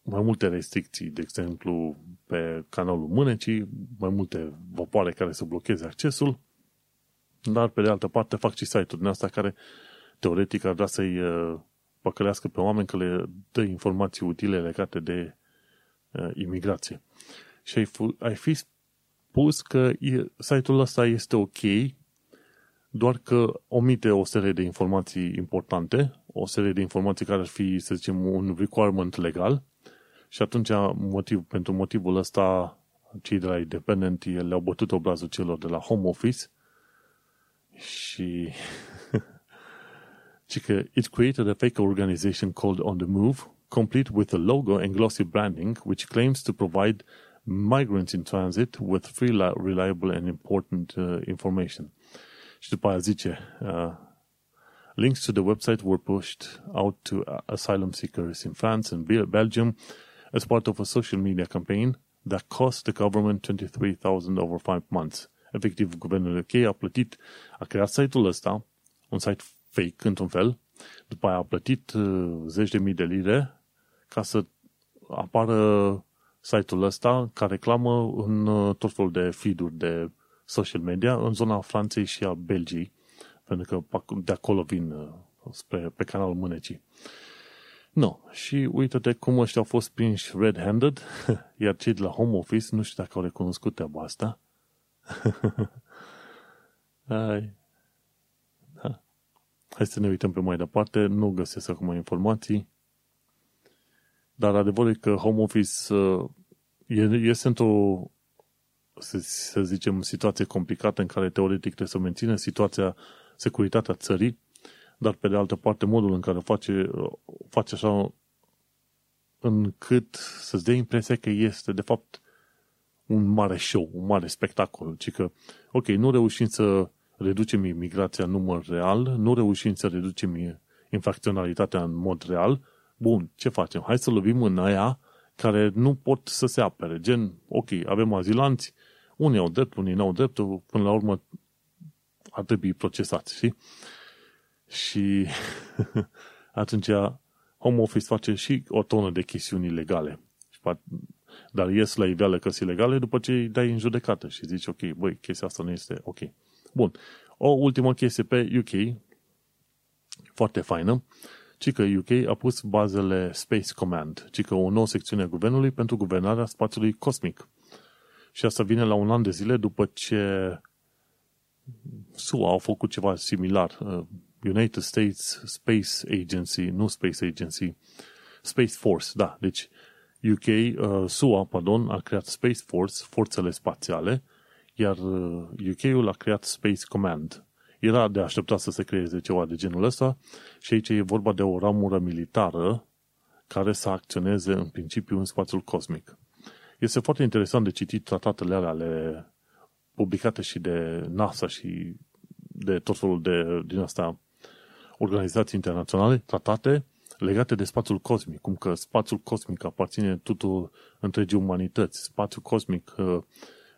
mai multe restricții, de exemplu, pe canalul mânecii, mai multe vapoare care să blocheze accesul, dar pe de altă parte fac și site-uri din asta care teoretic ar vrea să-i uh, păcălească pe oameni că le dă informații utile legate de uh, imigrație. Și ai, ai fi spus că site-ul ăsta este ok, doar că omite o serie de informații importante, o serie de informații care ar fi, să zicem, un requirement legal. Și atunci motiv, pentru motivul ăsta cei de la Independent le-au bătut obrazul celor de la Home Office și ci că it created a fake organization called On The Move, complete with a logo and glossy branding, which claims to provide migrants in transit with free, reliable and important uh, information. Și după aia zice, uh, Links to the website were pushed out to asylum seekers in France and Belgium as part of a social media campaign that cost the government 23,000 over 5 months. Efectiv, guvernul UK a plătit, a creat site-ul ăsta, un site fake într-un fel, după aia a plătit uh, zeci de mii de lire ca să apară site-ul ăsta ca reclamă în uh, tot felul de feed-uri de social media în zona Franței și a Belgiei, pentru că de acolo vin uh, spre, pe canalul Mânecii. No, și uite-te cum ăștia au fost prinși red-handed, iar cei de la Home Office, nu știu dacă au recunoscut treaba asta. Hai. Da. Hai să ne uităm pe mai departe, nu găsesc acum informații, dar adevărul e că Home Office uh, este într-o să, să zicem, situație complicată în care teoretic trebuie să menține situația, securitatea țării, dar pe de altă parte modul în care face, face așa încât să-ți dea impresia că este de fapt un mare show, un mare spectacol, ci că, ok, nu reușim să reducem imigrația în număr real, nu reușim să reducem infracționalitatea în mod real, bun, ce facem? Hai să lovim în aia care nu pot să se apere. Gen, ok, avem azilanți, unii au drept, unii nu au drept, până la urmă ar trebui procesați, știi? Și atunci Home Office face și o tonă de chestiuni legale. Dar ies la iveală că sunt legale după ce îi dai în judecată și zici, ok, băi, chestia asta nu este ok. Bun. O ultimă chestie pe UK, foarte faină, ci că UK a pus bazele Space Command, ci că o nouă secțiune a guvernului pentru guvernarea spațiului cosmic. Și asta vine la un an de zile după ce SUA au făcut ceva similar. Uh, United States Space Agency, nu Space Agency, Space Force, da. Deci UK, uh, SUA, pardon, a creat Space Force, forțele spațiale, iar UK-ul uh, a creat Space Command. Era de așteptat să se creeze ceva de genul ăsta și aici e vorba de o ramură militară care să acționeze în principiu în spațiul cosmic. Este foarte interesant de citit tratatele alea ale publicate și de NASA și de tot felul de, din asta, organizații internaționale, tratate legate de spațiul cosmic, cum că spațiul cosmic aparține tuturor întregii umanități, spațiul cosmic, uh,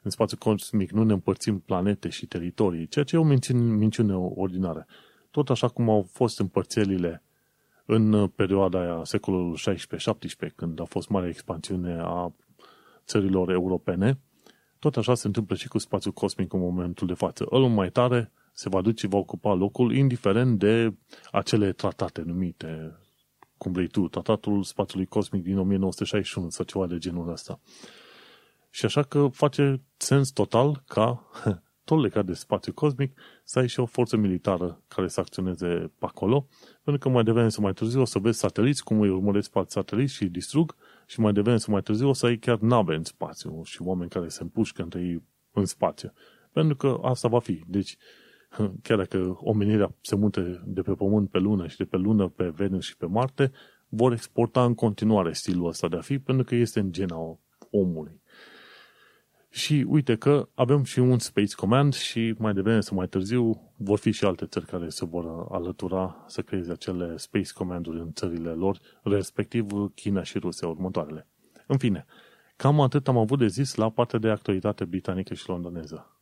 în spațiul cosmic nu ne împărțim planete și teritorii, ceea ce e o minciune ordinară. Tot așa cum au fost împărțelile în perioada aia, secolul 16-17, când a fost mare expansiune a țărilor europene, tot așa se întâmplă și cu spațiul cosmic în momentul de față. Îl mai tare se va duce, va ocupa locul, indiferent de acele tratate numite, cum vrei tu, tratatul spațiului cosmic din 1961 sau ceva de genul ăsta. Și așa că face sens total ca, tot legat de spațiu cosmic, să ai și o forță militară care să acționeze pe acolo, pentru că mai devreme să mai târziu o să vezi sateliți, cum îi urmăresc pe sateliți și îi distrug, și mai devreme să mai târziu o să ai chiar nave în spațiu și oameni care se împușcă între ei în spațiu. Pentru că asta va fi. Deci, chiar dacă omenirea se mută de pe Pământ pe Lună și de pe Lună pe Venus și pe Marte, vor exporta în continuare stilul ăsta de a fi, pentru că este în gena omului. Și uite că avem și un Space Command și mai devreme sau mai târziu vor fi și alte țări care se vor alătura să creeze acele Space Command-uri în țările lor, respectiv China și Rusia următoarele. În fine, cam atât am avut de zis la partea de actualitate britanică și londoneză.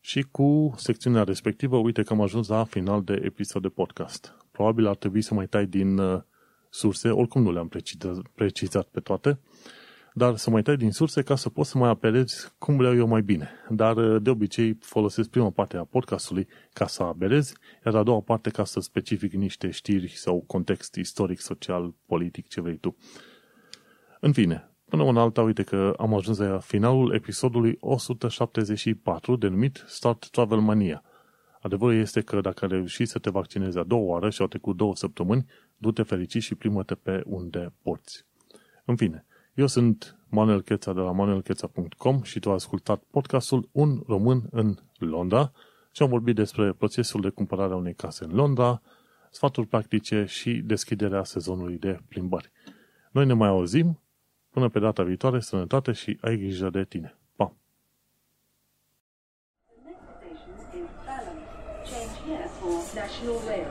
Și cu secțiunea respectivă, uite că am ajuns la final de episod de podcast. Probabil ar trebui să mai tai din uh, surse, oricum nu le-am precizat pe toate, dar să mai tai din surse ca să poți să mai apelezi cum vreau eu mai bine. Dar uh, de obicei folosesc prima parte a podcastului ca să apelezi, iar a doua parte ca să specific niște știri sau context istoric, social, politic, ce vrei tu. În fine, până în alta, uite că am ajuns la finalul episodului 174 denumit Start Travel Mania. Adevărul este că dacă ai reușit să te vaccinezi a doua oară și au trecut două săptămâni, du-te fericit și primă-te pe unde porți. În fine, eu sunt Manuel Cheța de la manuelcheța.com și tu ai ascultat podcastul Un român în Londra și am vorbit despre procesul de cumpărare a unei case în Londra, sfaturi practice și deschiderea sezonului de plimbări. Noi ne mai auzim, până pe data viitoare, sănătate și ai grijă de tine. Pa! National Rail.